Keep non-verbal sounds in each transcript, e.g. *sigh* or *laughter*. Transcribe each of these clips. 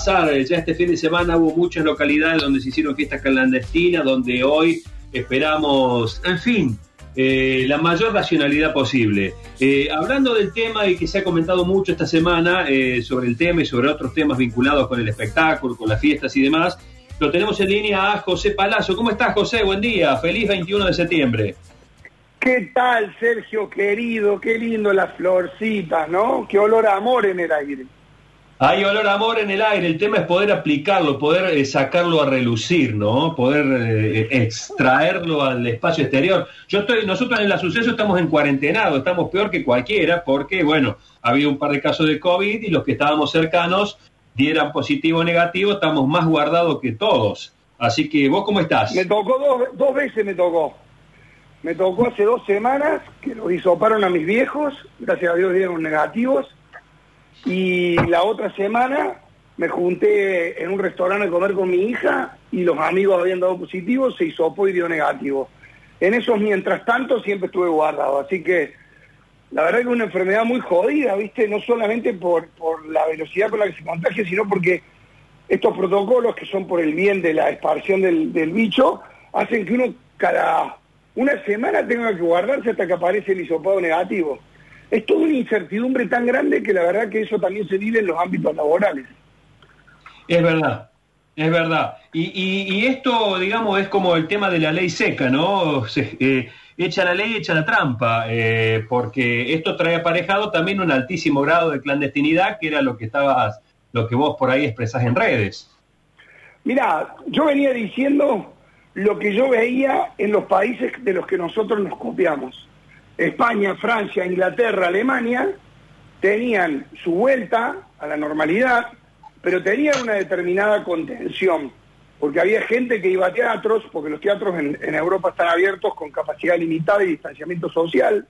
pasar. Ya este fin de semana hubo muchas localidades donde se hicieron fiestas clandestinas, donde hoy esperamos, en fin, eh, la mayor racionalidad posible. Eh, hablando del tema y que se ha comentado mucho esta semana eh, sobre el tema y sobre otros temas vinculados con el espectáculo, con las fiestas y demás, lo tenemos en línea a José Palazzo. ¿Cómo estás, José? Buen día. Feliz 21 de septiembre. ¿Qué tal, Sergio querido? Qué lindo las florcitas, ¿no? Qué olor a amor en el aire. Hay olor a amor en el aire, el tema es poder aplicarlo, poder eh, sacarlo a relucir, ¿no? Poder eh, extraerlo al espacio exterior. Yo estoy, nosotros en la suceso estamos en cuarentenado, estamos peor que cualquiera, porque, bueno, ha habido un par de casos de COVID y los que estábamos cercanos dieran positivo o negativo, estamos más guardados que todos. Así que, ¿vos cómo estás? Me tocó dos, dos veces, me tocó. Me tocó hace dos semanas que lo hisoparon a mis viejos, gracias a Dios dieron negativos y la otra semana me junté en un restaurante a comer con mi hija y los amigos habían dado positivo, se hizo y dio negativo. En esos mientras tanto siempre estuve guardado, así que la verdad que es una enfermedad muy jodida, ¿viste? No solamente por, por la velocidad con la que se contagia, sino porque estos protocolos, que son por el bien de la expansión del, del bicho, hacen que uno cada una semana tenga que guardarse hasta que aparece el hisopado negativo es toda una incertidumbre tan grande que la verdad que eso también se vive en los ámbitos laborales. Es verdad, es verdad. Y, esto, digamos, es como el tema de la ley seca, ¿no? Eh, echa la ley, echa la trampa, eh, porque esto trae aparejado también un altísimo grado de clandestinidad, que era lo que estabas, lo que vos por ahí expresás en redes. Mira, yo venía diciendo lo que yo veía en los países de los que nosotros nos copiamos. España, Francia, Inglaterra, Alemania, tenían su vuelta a la normalidad, pero tenían una determinada contención, porque había gente que iba a teatros, porque los teatros en, Europa están abiertos con capacidad limitada y distanciamiento social,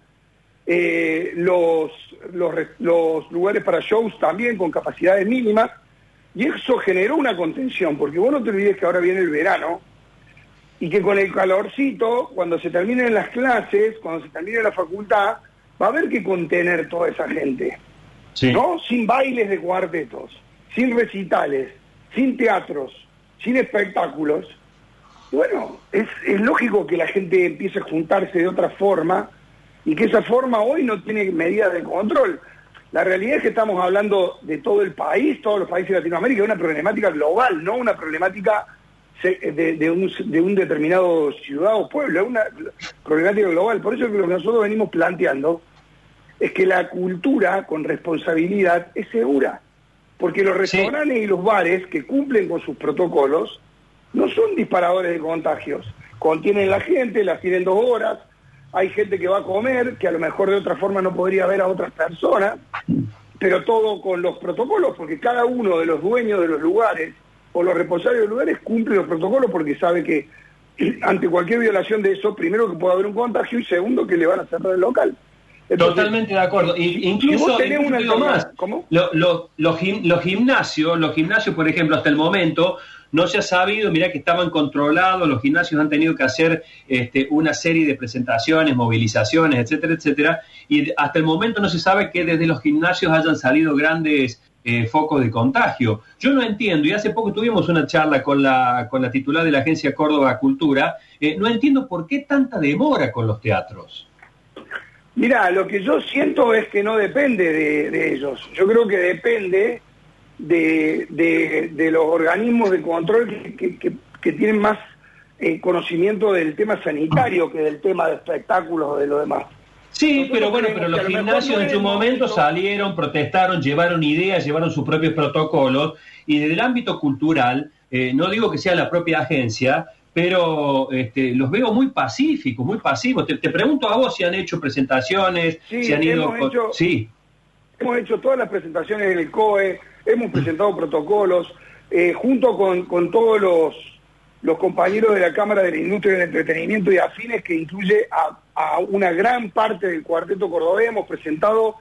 eh, los, los, lugares para shows también con capacidades mínimas, y eso generó una contención, porque vos no te olvides que ahora viene el verano, y que con el calorcito, cuando se terminen las clases, cuando se termine la facultad, va a haber que contener toda esa gente. ¿No? Sin bailes de cuartetos, sin recitales, sin teatros, sin espectáculos. Bueno, es, es lógico que la gente empiece a juntarse de otra forma y que esa forma hoy no tiene medidas de control. La realidad es que estamos hablando de todo el país, todos los países de Latinoamérica, una problemática global, no una problemática de, un, de un determinado ciudad o pueblo, es una problemática global. Por eso lo que nosotros venimos planteando es que la cultura con responsabilidad es segura, porque los restaurantes y los bares que cumplen con sus protocolos no son disparadores de contagios, contienen la gente, las tienen dos horas, hay gente que va a comer, que a lo mejor de otra forma no podría ver a otras personas, pero todo con los protocolos, porque cada uno de los dueños de los lugares o los responsables de los lugares cumplen los protocolos porque sabe que *clears throat* ante cualquier violación de eso, primero que puede haber un contagio y segundo que le van a cerrar el local. Totalmente de acuerdo. incluso, más, los, gimnasios, los gimnasios, por ejemplo, hasta el momento no se ha sabido, mira que estaban controlados, los gimnasios han tenido que hacer este, una serie de presentaciones, movilizaciones, etcétera, etcétera, y hasta el momento no se sabe que desde los gimnasios hayan salido grandes eh, focos de contagio. Yo no entiendo, y hace poco tuvimos una charla con la, con la titular de la Agencia Córdoba Cultura, eh, no entiendo por qué tanta demora con los teatros. Mira, lo que yo siento es que no depende de, ellos. Yo creo que depende de, los organismos de control que, tienen más eh, conocimiento del tema sanitario que del tema de espectáculos o de lo demás. Sí, pero bueno, pero los gimnasios en su momento salieron, protestaron, llevaron ideas, llevaron sus propios protocolos y desde el ámbito cultural, eh, no digo que sea la propia agencia, pero este, los veo muy pacíficos, muy pasivos. Te, pregunto a vos si han hecho presentaciones, si han ido... Hemos hecho, sí. Hemos hecho todas las presentaciones en el COE, hemos presentado protocolos, eh, junto con, con todos los los compañeros de la Cámara de la Industria del Entretenimiento y Afines, que incluye a, una gran parte del cuarteto cordobés. Hemos presentado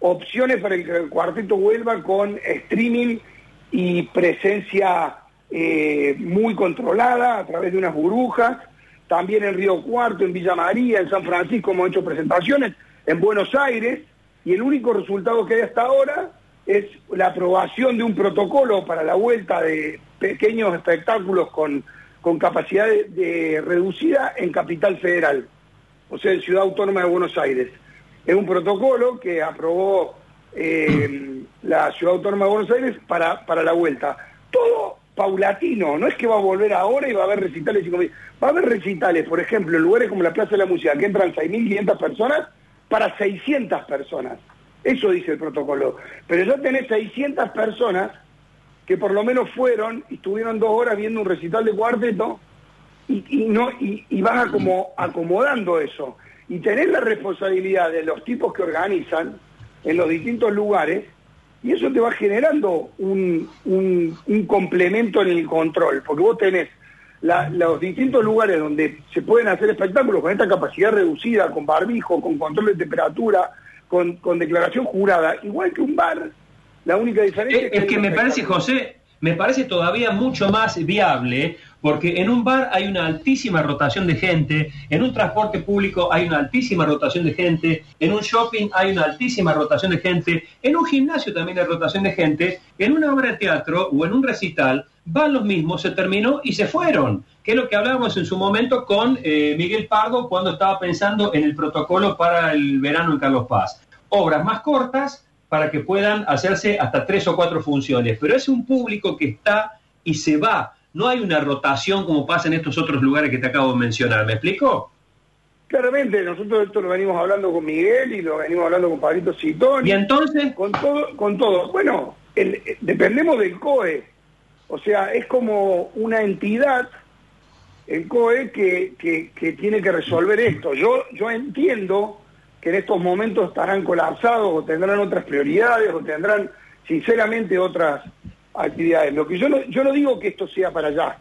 opciones para que el cuarteto vuelva con streaming y presencia eh, muy controlada a través de unas burbujas. También en Río Cuarto, en Villa María, en San Francisco hemos hecho presentaciones, en Buenos Aires, y el único resultado que hay hasta ahora es la aprobación de un protocolo para la vuelta de pequeños espectáculos con, con capacidad de, reducida en Capital Federal, o sea, en Ciudad Autónoma de Buenos Aires. Es un protocolo que aprobó eh, la Ciudad Autónoma de Buenos Aires para, para la vuelta. Todo paulatino, no es que va a volver ahora y va a haber recitales y Va a haber recitales, por ejemplo, en lugares como la Plaza de la Música, que entran 6.500 personas para 600 personas. Eso dice el protocolo. Pero ya tenés 600 personas que por lo menos fueron y estuvieron dos horas viendo un recital de cuarteto y, no, y, y vas como acomodando eso. Y tenés la responsabilidad de los tipos que organizan en los distintos lugares y eso te va generando un, un, complemento en el control, porque vos tenés los distintos lugares donde se pueden hacer espectáculos con esta capacidad reducida, con barbijo, con control de temperatura, con, con declaración jurada, igual que un bar, la única diferencia es, que, me parece, José, me parece todavía mucho más viable porque en un bar hay una altísima rotación de gente, en un transporte público hay una altísima rotación de gente, en un shopping hay una altísima rotación de gente, en un gimnasio también hay rotación de gente, en una obra de teatro o en un recital van los mismos, se terminó y se fueron, que es lo que hablábamos en su momento con eh, Miguel Pardo cuando estaba pensando en el protocolo para el verano en Carlos Paz. Obras más cortas para que puedan hacerse hasta tres o cuatro funciones, pero es un público que está y se va no hay una rotación como pasa en estos otros lugares que te acabo de mencionar. ¿Me explico? Claramente, nosotros esto lo venimos hablando con Miguel y lo venimos hablando con Pablito Citón. ¿Y entonces? Con todo, con todo. Bueno, eh, dependemos del COE. O sea, es como una entidad, el COE, que, que, tiene que resolver esto. Yo, yo entiendo que en estos momentos estarán colapsados o tendrán otras prioridades o tendrán sinceramente otras actividades. Lo que yo no, yo no digo que esto sea para allá,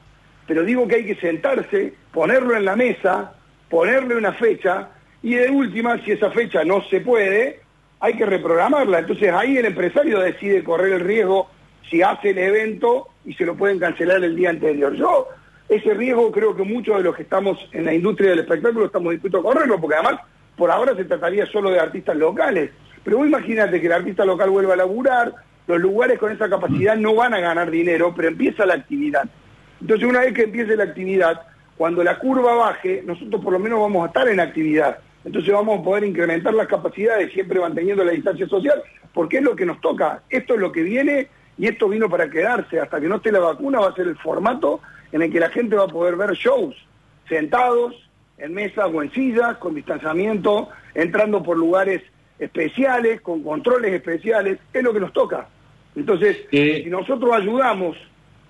pero digo que hay que sentarse, ponerlo en la mesa, ponerle una fecha y de última, si esa fecha no se puede, hay que reprogramarla. Entonces ahí el empresario decide correr el riesgo si hace el evento y se lo pueden cancelar el día anterior. Yo ese riesgo creo que muchos de los que estamos en la industria del espectáculo estamos dispuestos a correrlo, porque además por ahora se trataría solo de artistas locales. Pero imagínate que el artista local vuelva a laburar, los lugares con esa capacidad no van a ganar dinero, pero empieza la actividad. Entonces una vez que empiece la actividad, cuando la curva baje, nosotros por lo menos vamos a estar en actividad. Entonces vamos a poder incrementar las capacidades siempre manteniendo la distancia social, porque es lo que nos toca. Esto es lo que viene y esto vino para quedarse. Hasta que no esté la vacuna va a ser el formato en el que la gente va a poder ver shows sentados en mesas o en sillas, con distanciamiento, entrando por lugares especiales, con controles especiales. Es lo que nos toca. Entonces, eh, si nosotros ayudamos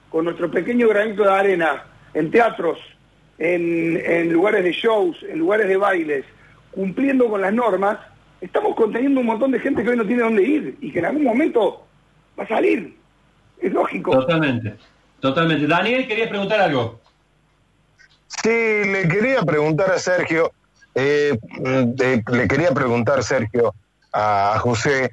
con nuestro pequeño granito de arena en teatros, en, lugares de shows, en lugares de bailes, cumpliendo con las normas, estamos conteniendo un montón de gente que hoy no tiene dónde ir y que en algún momento va a salir. Es lógico. Totalmente, totalmente. Daniel, querías preguntar algo. Sí, le quería preguntar a Sergio, eh, le quería preguntar, Sergio, a José,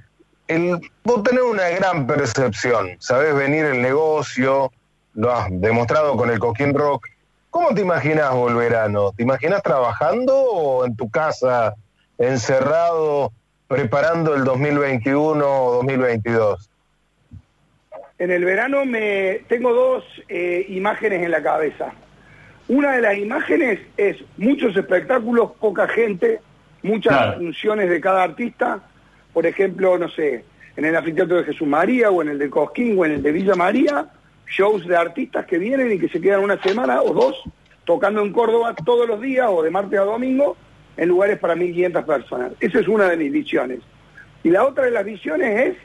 vos tenés una gran percepción, sabés venir el negocio, lo has demostrado con el Coquín Rock. ¿Cómo te imaginas vos el verano? ¿Te imaginas trabajando o en tu casa, encerrado, preparando el 2021 o 2022? En el verano me tengo dos eh, imágenes en la cabeza. Una de las imágenes es muchos espectáculos, poca gente, muchas funciones de cada artista, por ejemplo, no sé, en el anfiteatro de Jesús María o en el de Cosquín o en el de Villa María, shows de artistas que vienen y que se quedan una semana o dos tocando en Córdoba todos los días o de martes a domingo en lugares para 1.500 personas. Esa es una de mis visiones. Y la otra de las visiones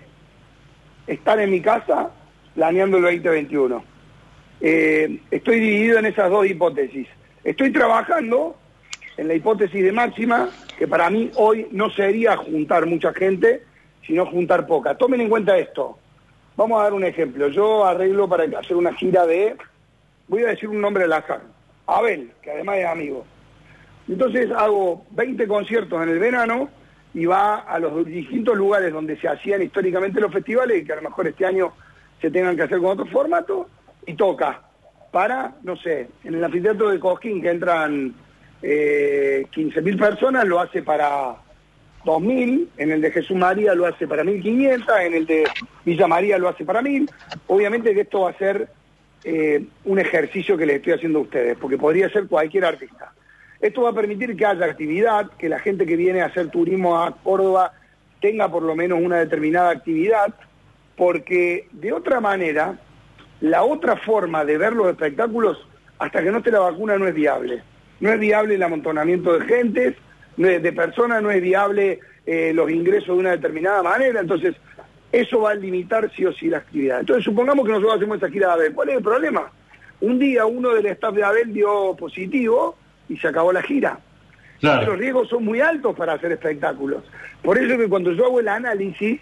es estar en mi casa planeando el 2021. Eh, estoy dividido en esas dos hipótesis. Estoy trabajando en la hipótesis de máxima, que para mí hoy no sería juntar mucha gente, sino juntar poca. Tomen en cuenta esto. Vamos a dar un ejemplo. Yo arreglo para hacer una gira de, voy a decir un nombre al azar, Abel, que además es amigo. Entonces hago 20 conciertos en el verano y va a los distintos lugares donde se hacían históricamente los festivales que a lo mejor este año se tengan que hacer con otro formato y toca para, no sé, en el anfiteatro de Cosquín que entran eh, 15.000 personas, lo hace para 2.000, en el de Jesús María lo hace para 1.500, en el de Villa María lo hace para 1.000. Obviamente que esto va a ser eh, un ejercicio que les estoy haciendo a ustedes, porque podría ser cualquier artista. Esto va a permitir que haya actividad, que la gente que viene a hacer turismo a Córdoba tenga por lo menos una determinada actividad, porque de otra manera, la otra forma de ver los espectáculos, hasta que no esté la vacuna, no es viable. No es viable el amontonamiento de gentes, de personas, no es viable eh, los ingresos de una determinada manera, entonces eso va a limitar sí o sí la actividad. Entonces supongamos que nosotros hacemos esta gira de Abel, ¿cuál es el problema? Un día uno del staff de Abel dio positivo y se acabó la gira. Los riesgos son muy altos para hacer espectáculos. Por eso que cuando yo hago el análisis,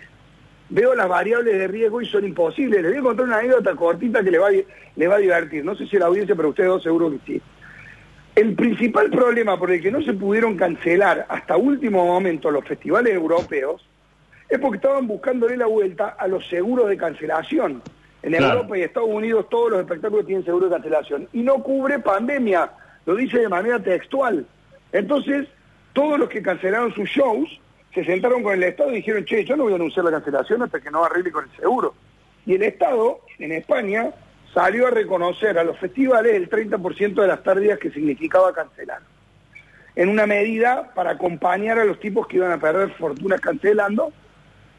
veo las variables de riesgo y son imposibles. Les voy a contar una anécdota cortita que le va, le va a divertir. No sé si la audiencia, pero ustedes dos seguro que sí. El principal problema por el que no se pudieron cancelar hasta último momento los festivales europeos es porque estaban buscándole la vuelta a los seguros de cancelación. En Europa y Estados Unidos todos los espectáculos tienen seguro de cancelación y no cubre pandemia, lo dice de manera textual. Entonces, todos los que cancelaron sus shows se sentaron con el Estado y dijeron, che, yo no voy a anunciar la cancelación hasta que no arregle con el seguro. Y el Estado, en España, salió a reconocer a los festivales el 30% de las pérdidas que significaba cancelar. En una medida para acompañar a los tipos que iban a perder fortunas cancelando.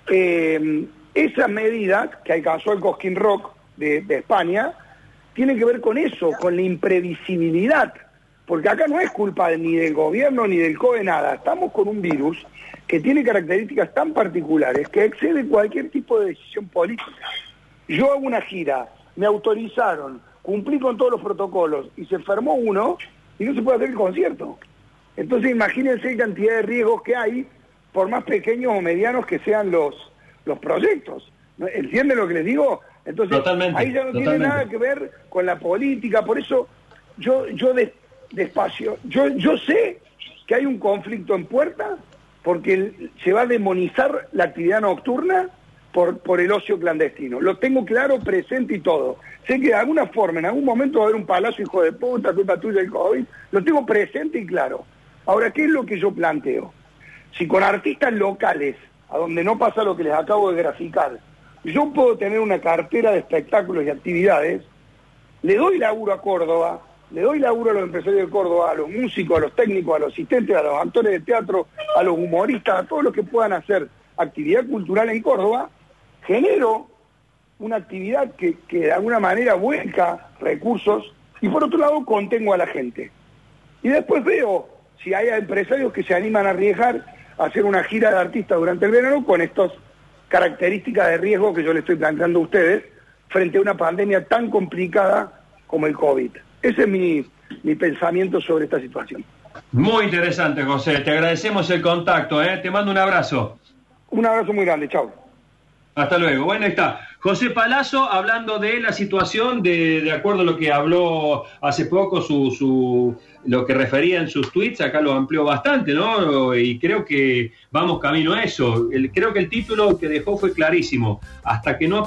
Eh, esa medida que alcanzó el Cosquín Rock de, de España tiene que ver con eso, con la imprevisibilidad. Porque acá no es culpa ni del gobierno ni del COE nada. Estamos con un virus que tiene características tan particulares que excede cualquier tipo de decisión política. Yo hago una gira me autorizaron, cumplí con todos los protocolos y se enfermó uno y no se puede hacer el concierto. Entonces imagínense la cantidad de riesgos que hay, por más pequeños o medianos que sean los, los proyectos. ¿Entienden lo que les digo? Entonces ahí ya no tiene nada que ver con la política, por eso yo, yo despacio, yo, yo sé que hay un conflicto en puerta porque se va a demonizar la actividad nocturna por, por el ocio clandestino. Lo tengo claro, presente y todo. Sé que de alguna forma, en algún momento va a haber un palacio hijo de puta, culpa tuya el COVID. Lo tengo presente y claro. Ahora, ¿qué es lo que yo planteo? Si con artistas locales, a donde no pasa lo que les acabo de graficar, yo puedo tener una cartera de espectáculos y actividades, le doy laburo a Córdoba, le doy laburo a los empresarios de Córdoba, a los músicos, a los técnicos, a los asistentes, a los actores de teatro, a los humoristas, a todos los que puedan hacer actividad cultural en Córdoba, genero una actividad que, de alguna manera vuelca recursos y por otro lado contengo a la gente. Y después veo si hay empresarios que se animan a arriesgar a hacer una gira de artistas durante el verano con estas características de riesgo que yo le estoy planteando a ustedes frente a una pandemia tan complicada como el COVID. Ese es mi, mi pensamiento sobre esta situación. Muy interesante, José. Te agradecemos el contacto. ¿eh? Te mando un abrazo. Un abrazo muy grande. Chao. Hasta luego. Bueno, ahí está. José Palazzo hablando de la situación, de, de acuerdo a lo que habló hace poco, su, su, lo que refería en sus tweets, acá lo amplió bastante, ¿no? Y creo que vamos camino a eso. El, creo que el título que dejó fue clarísimo. Hasta que no